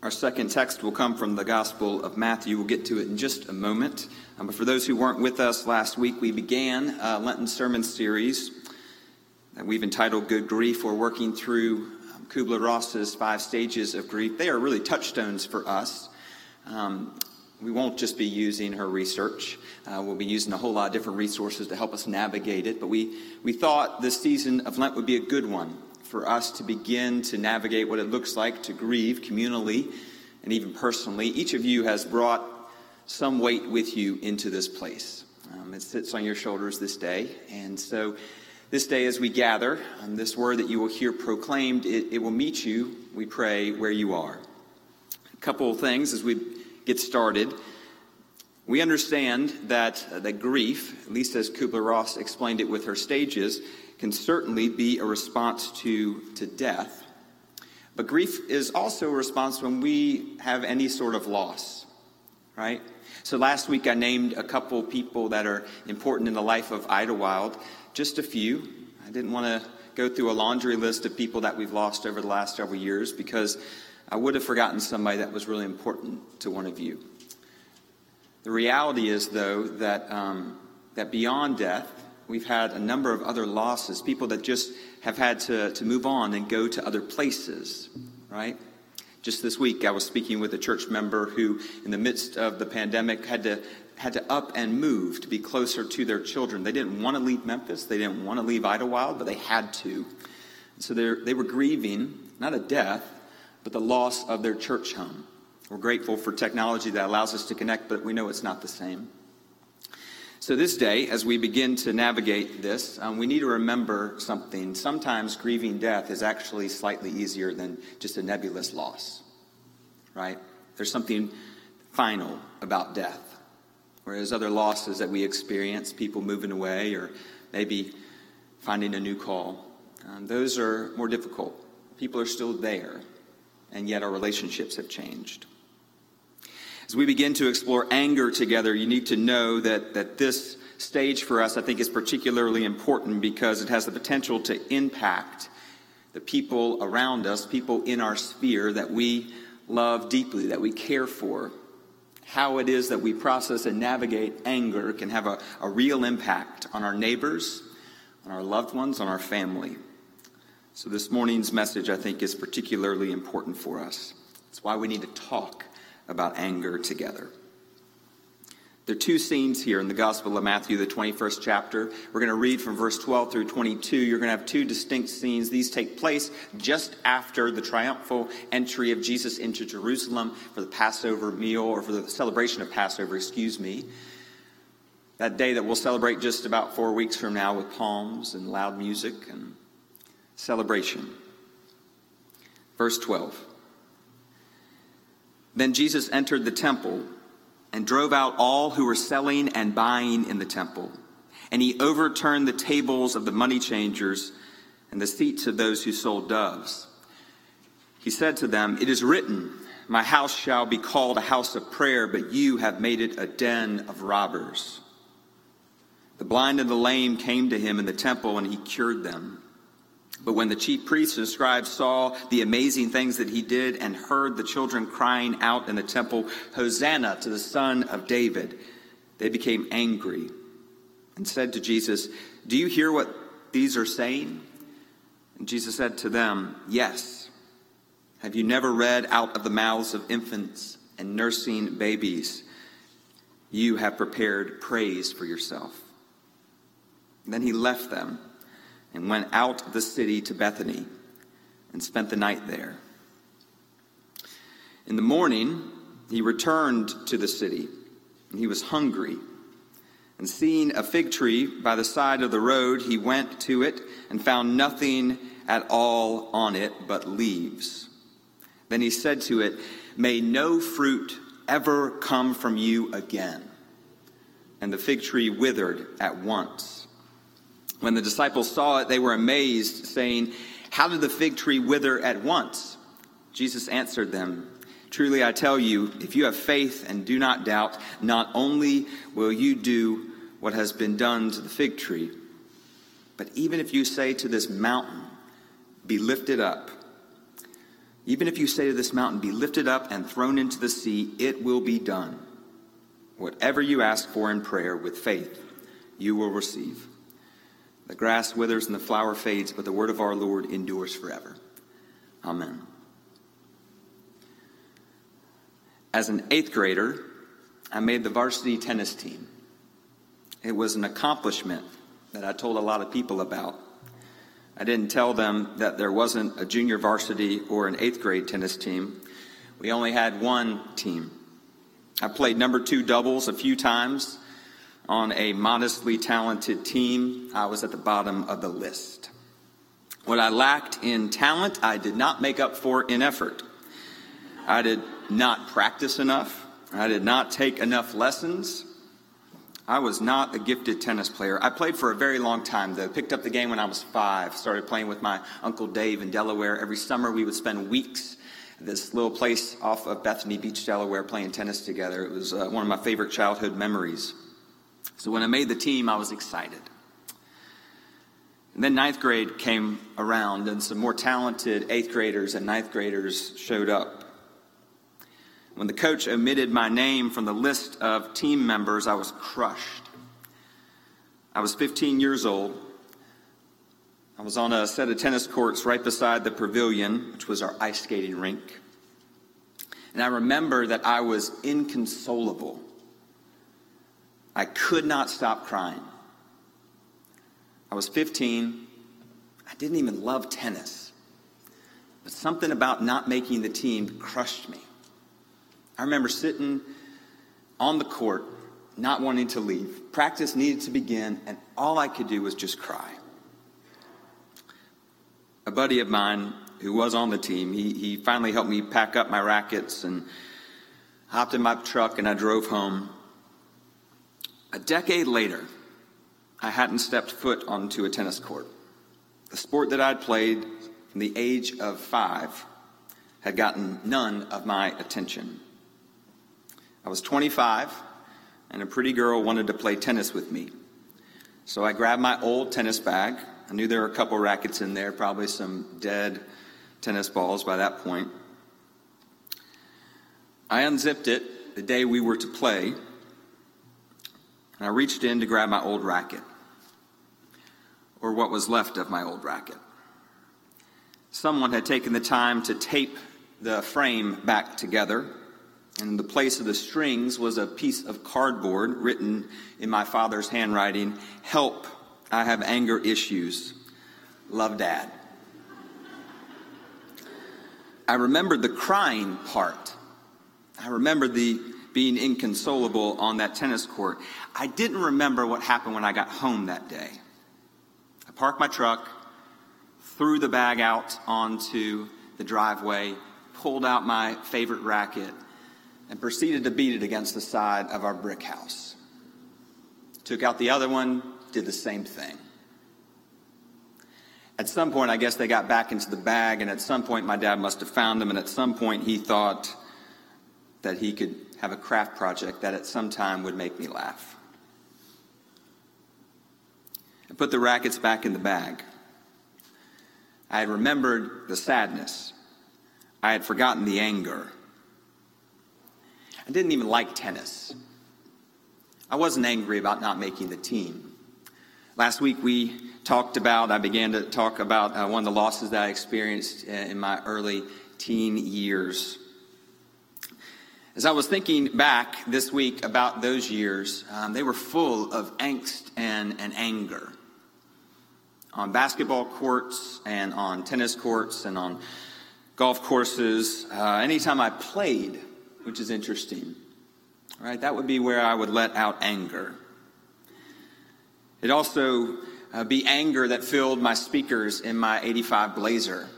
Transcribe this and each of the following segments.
Our second text will come from the Gospel of Matthew. We'll get to it in just a moment. Um, but for those who weren't with us last week, we began a Lenten sermon series that we've entitled Good Grief. We're working through um, Kubler Ross's five stages of grief. They are really touchstones for us. Um, we won't just be using her research. Uh, we'll be using a whole lot of different resources to help us navigate it. But we, we thought this season of Lent would be a good one for us to begin to navigate what it looks like to grieve communally and even personally. Each of you has brought some weight with you into this place. Um, it sits on your shoulders this day. And so, this day, as we gather, um, this word that you will hear proclaimed, it, it will meet you, we pray, where you are. A couple of things as we get started. We understand that, uh, that grief, at least as Kubler Ross explained it with her stages, can certainly be a response to, to death. But grief is also a response when we have any sort of loss, right? So last week I named a couple people that are important in the life of Idlewild, just a few. I didn't want to go through a laundry list of people that we've lost over the last several years because I would have forgotten somebody that was really important to one of you. The reality is, though, that, um, that beyond death, we've had a number of other losses, people that just have had to, to move on and go to other places, right? Just this week, I was speaking with a church member who, in the midst of the pandemic, had to had to up and move to be closer to their children. They didn't want to leave Memphis. They didn't want to leave Idlewild, but they had to. So they were grieving, not a death, but the loss of their church home. We're grateful for technology that allows us to connect, but we know it's not the same. So, this day, as we begin to navigate this, um, we need to remember something. Sometimes grieving death is actually slightly easier than just a nebulous loss, right? There's something final about death. Whereas other losses that we experience, people moving away or maybe finding a new call, um, those are more difficult. People are still there, and yet our relationships have changed. As we begin to explore anger together, you need to know that, that this stage for us, I think, is particularly important because it has the potential to impact the people around us, people in our sphere that we love deeply, that we care for. How it is that we process and navigate anger can have a, a real impact on our neighbors, on our loved ones, on our family. So, this morning's message, I think, is particularly important for us. It's why we need to talk about anger together. There are two scenes here in the Gospel of Matthew, the 21st chapter. We're going to read from verse 12 through 22. You're going to have two distinct scenes. These take place just after the triumphal entry of Jesus into Jerusalem for the Passover meal, or for the celebration of Passover, excuse me. That day that we'll celebrate just about four weeks from now with palms and loud music and celebration. Verse 12. Then Jesus entered the temple and drove out all who were selling and buying in the temple. And he overturned the tables of the money changers and the seats of those who sold doves. He said to them, It is written, My house shall be called a house of prayer, but you have made it a den of robbers. The blind and the lame came to him in the temple, and he cured them. But when the chief priests and scribes saw the amazing things that he did and heard the children crying out in the temple, Hosanna to the Son of David, they became angry and said to Jesus, Do you hear what these are saying? And Jesus said to them, Yes. Have you never read out of the mouths of infants and nursing babies? You have prepared praise for yourself. And then he left them and went out of the city to Bethany and spent the night there. In the morning, he returned to the city. And he was hungry. And seeing a fig tree by the side of the road, he went to it and found nothing at all on it but leaves. Then he said to it, May no fruit ever come from you again. And the fig tree withered at once. When the disciples saw it, they were amazed, saying, How did the fig tree wither at once? Jesus answered them, Truly I tell you, if you have faith and do not doubt, not only will you do what has been done to the fig tree, but even if you say to this mountain, Be lifted up, Even if you say to this mountain, Be lifted up and thrown into the sea, it will be done. Whatever you ask for in prayer with faith, you will receive. The grass withers and the flower fades, but the word of our Lord endures forever. Amen. As an eighth grader, I made the varsity tennis team. It was an accomplishment that I told a lot of people about. I didn't tell them that there wasn't a junior varsity or an eighth grade tennis team. We only had one team. I played number two doubles a few times on a modestly talented team. I was at the bottom of the list. What I lacked in talent, I did not make up for in effort. I did not practice enough. I did not take enough lessons. I was not a gifted tennis player. I played for a very long time, though. Picked up the game when I was five. Started playing with my Uncle Dave in Delaware. Every summer, we would spend weeks at this little place off of Bethany Beach, Delaware, playing tennis together. It was uh, one of my favorite childhood memories. So when I made the team, I was excited. And then ninth grade came around, and some more talented eighth graders and ninth graders showed up. When the coach omitted my name from the list of team members, I was crushed. I was 15 years old. I was on a set of tennis courts right beside the pavilion, which was our ice skating rink. And I remember that I was inconsolable. I could not stop crying. I was 15. I didn't even love tennis. But something about not making the team crushed me. I remember sitting on the court, not wanting to leave. Practice needed to begin, and all I could do was just cry. A buddy of mine who was on the team, he, he finally helped me pack up my rackets and hopped in my truck, and I drove home. A decade later, I hadn't stepped foot onto a tennis court. The sport that I'd played from the age of five had gotten none of my attention. I was 25, and a pretty girl wanted to play tennis with me. So I grabbed my old tennis bag. I knew there were a couple rackets in there, probably some dead tennis balls by that point. I unzipped it the day we were to play, and I reached in to grab my old racket, or what was left of my old racket. Someone had taken the time to tape the frame back together and in the place of the strings was a piece of cardboard written in my father's handwriting Help, I have anger issues. Love, Dad. I remembered the crying part. I remembered the being inconsolable on that tennis court. I didn't remember what happened when I got home that day. I parked my truck, threw the bag out onto the driveway, pulled out my favorite racket, and proceeded to beat it against the side of our brick house. Took out the other one, did the same thing. At some point, I guess they got back into the bag, and at some point, my dad must have found them, and at some point, he thought that he could have a craft project that at some time would make me laugh. I put the rackets back in the bag. I had remembered the sadness. I had forgotten the anger. I didn't even like tennis. I wasn't angry about not making the team. Last week we talked about, I began to talk about uh, one of the losses that I experienced uh, in my early teen years. As I was thinking back this week about those years, um, they were full of angst and, and anger. On basketball courts and on tennis courts and on golf courses, uh, anytime I played, which is interesting. Right? That would be where I would let out anger. It also uh, be anger that filled my speakers in my 85 Blazer.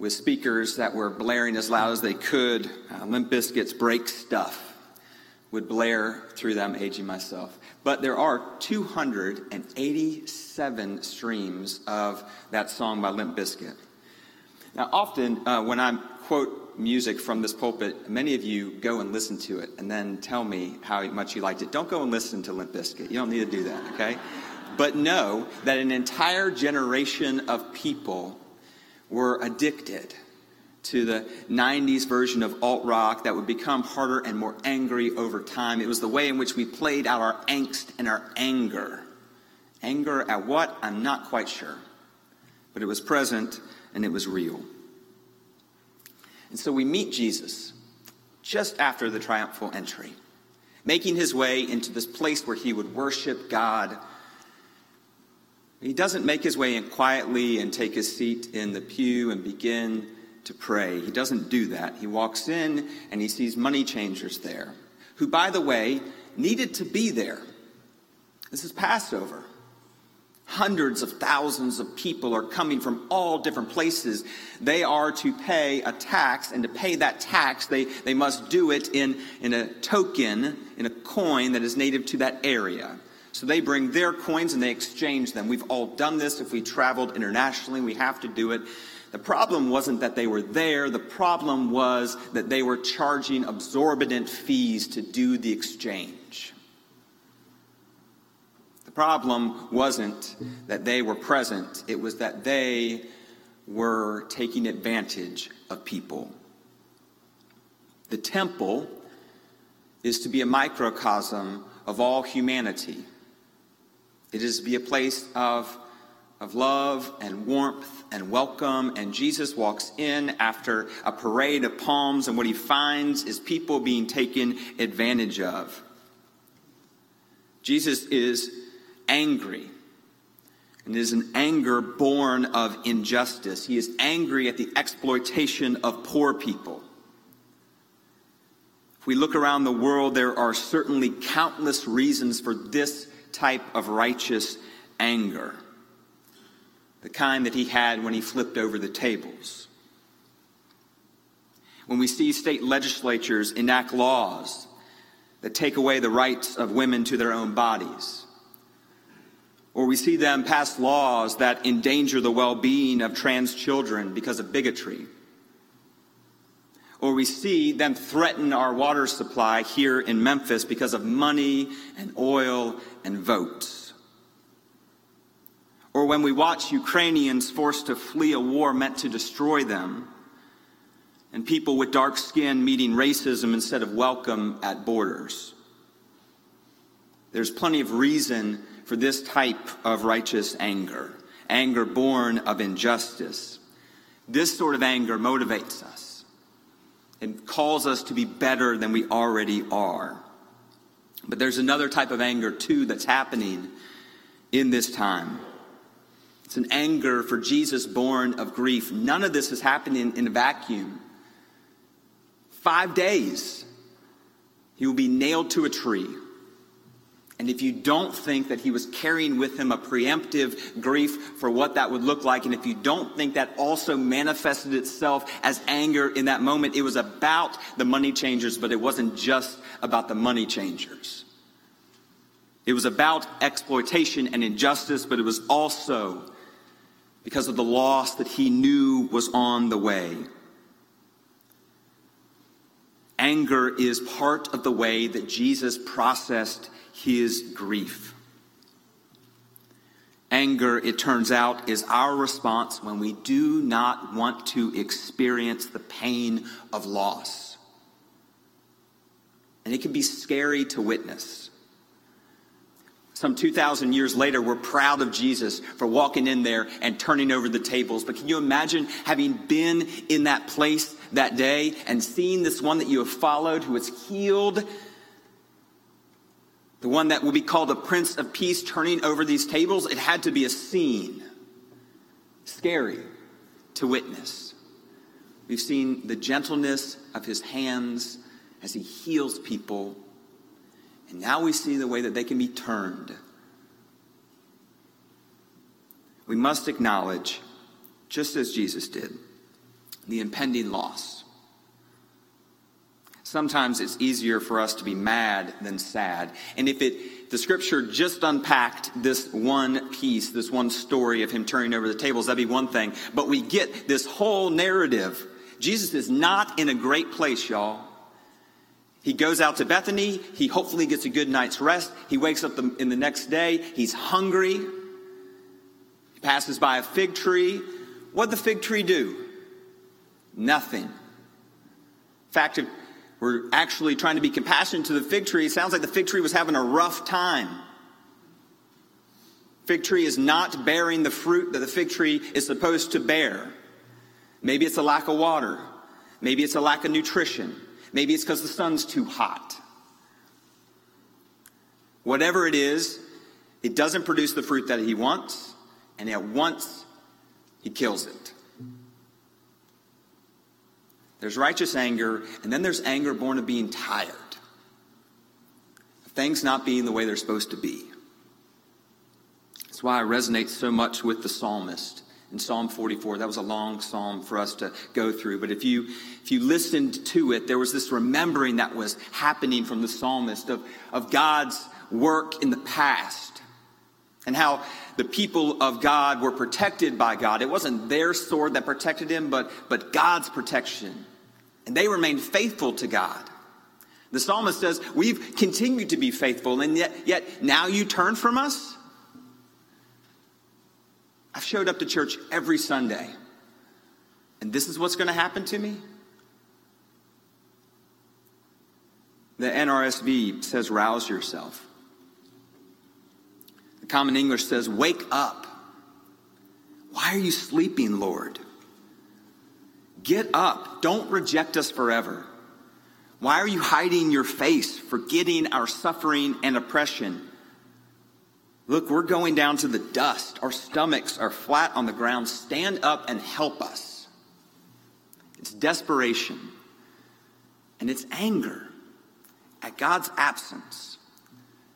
With speakers that were blaring as loud as they could, uh, Limp Bizkit's Break Stuff would blare through them, aging myself. But there are 287 streams of that song by Limp Bizkit. Now, often uh, when I quote music from this pulpit, many of you go and listen to it and then tell me how much you liked it. Don't go and listen to Limp Bizkit. You don't need to do that, okay? But know that an entire generation of people were addicted to the 90s version of alt rock that would become harder and more angry over time. It was the way in which we played out our angst and our anger. Anger at what? I'm not quite sure. But it was present and it was real. And so we meet Jesus just after the triumphal entry, making his way into this place where he would worship God. He doesn't make his way in quietly and take his seat in the pew and begin to pray. He doesn't do that. He walks in and he sees money changers there, who, by the way, needed to be there. This is Passover. Hundreds of thousands of people are coming from all different places. They are to pay a tax, and to pay that tax, they, they must do it in, in a token, in a coin that is native to that area. So they bring their coins and they exchange them. We've all done this if we traveled internationally, we have to do it. The problem wasn't that they were there, the problem was that they were charging absorbent fees to do the exchange. The problem wasn't that they were present, it was that they were taking advantage of people. The temple is to be a microcosm of all humanity. It is to be a place of of love and warmth and welcome. And Jesus walks in after a parade of palms, and what he finds is people being taken advantage of. Jesus is angry. And it is an anger born of injustice. He is angry at the exploitation of poor people. If we look around the world, there are certainly countless reasons for this type of righteous anger the kind that he had when he flipped over the tables. When we see state legislatures enact laws that take away the rights of women to their own bodies, or we see them pass laws that endanger the well being of trans children because of bigotry, or we see them threaten our water supply here in Memphis because of money and oil and votes or when we watch Ukrainians forced to flee a war meant to destroy them, and people with dark skin meeting racism instead of welcome at borders. There's plenty of reason for this type of righteous anger, anger born of injustice. This sort of anger motivates us and calls us to be better than we already are. But there's another type of anger, too, that's happening in this time. It's an anger for Jesus born of grief. None of this is happening in a vacuum. Five days, he will be nailed to a tree. And if you don't think that he was carrying with him a preemptive grief for what that would look like, and if you don't think that also manifested itself as anger in that moment, it was about the money changers, but it wasn't just about the money changers. It was about exploitation and injustice, but it was also because of the loss that he knew was on the way. Anger is part of the way that Jesus processed his grief. Anger, it turns out, is our response when we do not want to experience the pain of loss. And it can be scary to witness some 2,000 years later, we're proud of Jesus for walking in there and turning over the tables. But can you imagine having been in that place that day and seeing this one that you have followed who was healed? The one that will be called the Prince of Peace turning over these tables? It had to be a scene. Scary to witness. We've seen the gentleness of his hands as he heals people and now we see the way that they can be turned. We must acknowledge, just as Jesus did, the impending loss. Sometimes it's easier for us to be mad than sad. And if it, the scripture just unpacked this one piece, this one story of him turning over the tables, that'd be one thing. But we get this whole narrative. Jesus is not in a great place, y'all. He goes out to Bethany. He hopefully gets a good night's rest. He wakes up the, in the next day. He's hungry. He passes by a fig tree What'd the fig tree do? Nothing. In fact, if we're actually trying to be compassionate to the fig tree, it sounds like the fig tree was having a rough time. Fig tree is not bearing the fruit that the fig tree is supposed to bear. Maybe it's a lack of water. Maybe it's a lack of nutrition. Maybe it's because the sun's too hot. Whatever it is, it doesn't produce the fruit that he wants, and at once he kills it. There's righteous anger, and then there's anger born of being tired, things not being the way they're supposed to be. That's why I resonate so much with the psalmist in Psalm 44. That was a long psalm for us to go through. But if you, if you listened to it, there was this remembering that was happening from the psalmist of, of God's work in the past and how the people of God were protected by God. It wasn't their sword that protected him, but, but God's protection. And they remained faithful to God. The psalmist says, We've continued to be faithful, and yet, yet now you turn from us? Showed up to church every Sunday, and this is what's going to happen to me? The NRSV says, rouse yourself. The Common English says, wake up. Why are you sleeping, Lord? Get up. Don't reject us forever. Why are you hiding your face, forgetting our suffering and oppression? Look, we're going down to the dust. Our stomachs are flat on the ground. Stand up and help us. It's desperation and it's anger at God's absence.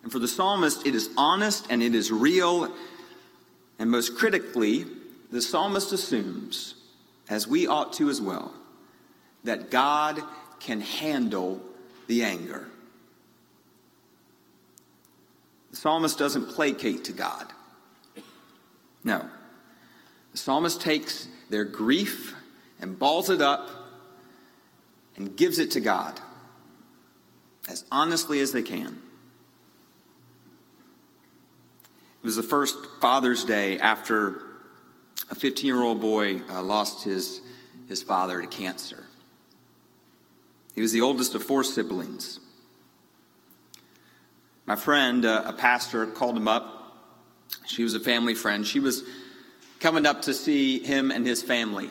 And for the psalmist, it is honest and it is real. And most critically, the psalmist assumes, as we ought to as well, that God can handle the anger. The psalmist doesn't placate to God. No. The psalmist takes their grief and balls it up and gives it to God as honestly as they can. It was the first Father's Day after a 15 year old boy uh, lost his, his father to cancer. He was the oldest of four siblings. My friend, uh, a pastor, called him up. She was a family friend. She was coming up to see him and his family,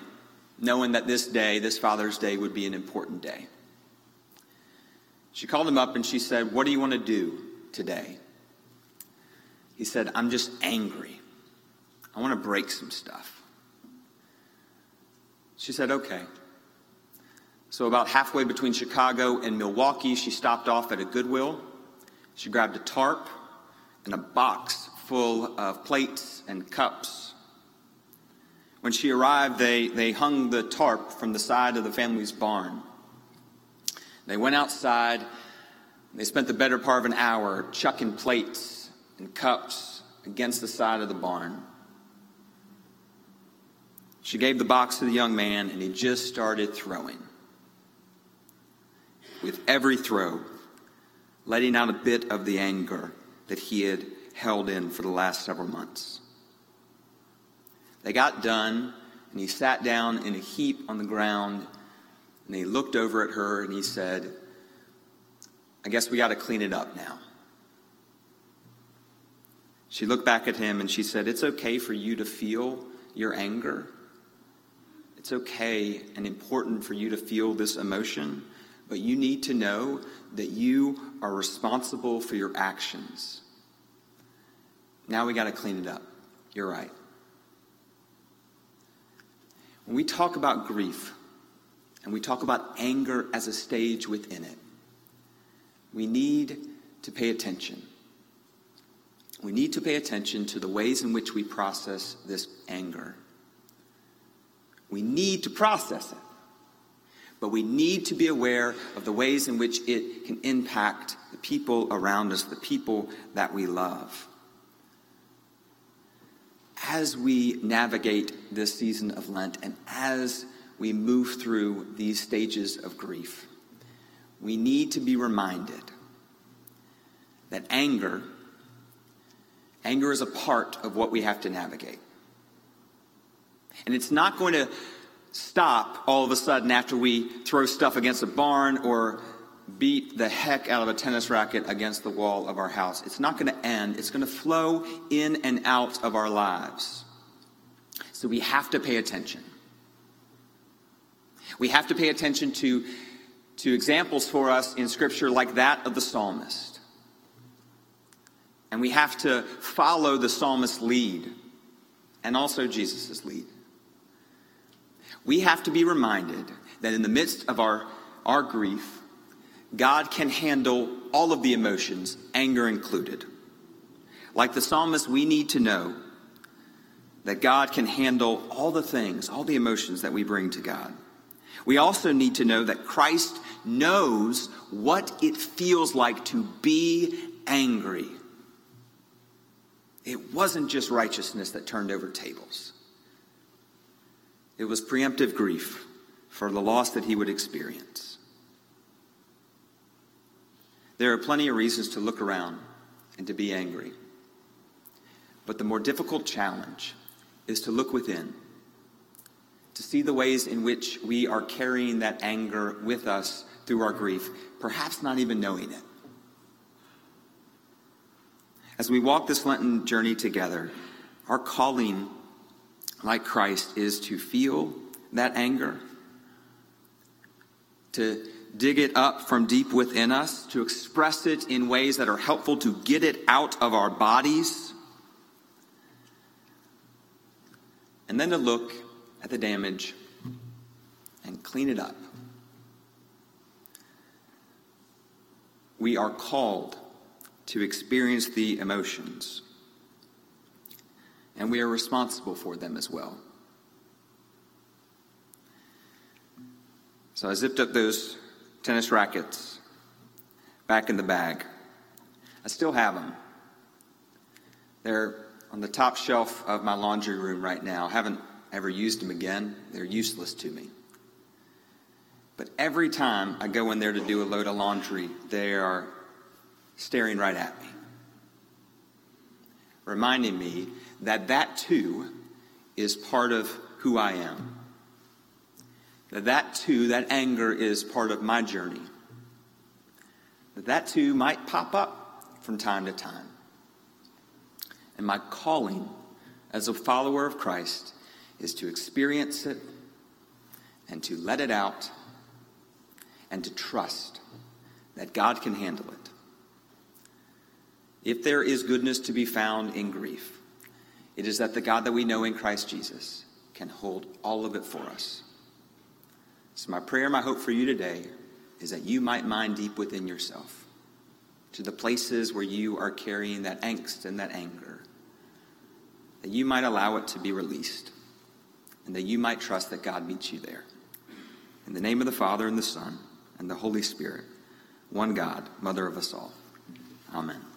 knowing that this day, this Father's Day, would be an important day. She called him up and she said, What do you want to do today? He said, I'm just angry. I want to break some stuff. She said, Okay. So, about halfway between Chicago and Milwaukee, she stopped off at a Goodwill she grabbed a tarp and a box full of plates and cups. When she arrived, they, they hung the tarp from the side of the family's barn. They went outside. They spent the better part of an hour chucking plates and cups against the side of the barn. She gave the box to the young man, and he just started throwing. With every throw, letting out a bit of the anger that he had held in for the last several months. They got done, and he sat down in a heap on the ground, and he looked over at her and he said, I guess we got to clean it up now. She looked back at him and she said, It's okay for you to feel your anger. It's okay and important for you to feel this emotion, but you need to know that you are responsible for your actions. Now we got to clean it up. You're right. When we talk about grief and we talk about anger as a stage within it, we need to pay attention. We need to pay attention to the ways in which we process this anger. We need to process it but we need to be aware of the ways in which it can impact the people around us, the people that we love. As we navigate this season of Lent and as we move through these stages of grief, we need to be reminded that anger anger is a part of what we have to navigate. And it's not going to stop all of a sudden after we throw stuff against a barn or beat the heck out of a tennis racket against the wall of our house. It's not going to end, it's going to flow in and out of our lives. So we have to pay attention. We have to pay attention to, to examples for us in Scripture like that of the psalmist. And we have to follow the psalmist's lead and also Jesus' lead. We have to be reminded that in the midst of our, our grief, God can handle all of the emotions, anger included. Like the psalmist, we need to know that God can handle all the things, all the emotions that we bring to God. We also need to know that Christ knows what it feels like to be angry. It wasn't just righteousness that turned over tables. It was preemptive grief for the loss that he would experience. There are plenty of reasons to look around and to be angry. But the more difficult challenge is to look within, to see the ways in which we are carrying that anger with us through our grief, perhaps not even knowing it. As we walk this Lenten journey together, our calling, like Christ, is to feel that anger, to dig it up from deep within us, to express it in ways that are helpful to get it out of our bodies, and then to look at the damage and clean it up. We are called to experience the emotions, and we are responsible for them as well. So I zipped up those tennis rackets back in the bag. I still have them. They're on the top shelf of my laundry room right now. I haven't ever used them again. They're useless to me. But every time I go in there to do a load of laundry, they are staring right at me, reminding me that that too is part of who I am. That that too, that anger is part of my journey. That that too might pop up from time to time. And my calling as a follower of Christ is to experience it and to let it out and to trust that God can handle it. If there is goodness to be found in grief, it is that the God that we know in Christ Jesus can hold all of it for us. So, my prayer, my hope for you today is that you might mind deep within yourself to the places where you are carrying that angst and that anger, that you might allow it to be released, and that you might trust that God meets you there. In the name of the Father, and the Son, and the Holy Spirit, one God, Mother of us all. Amen.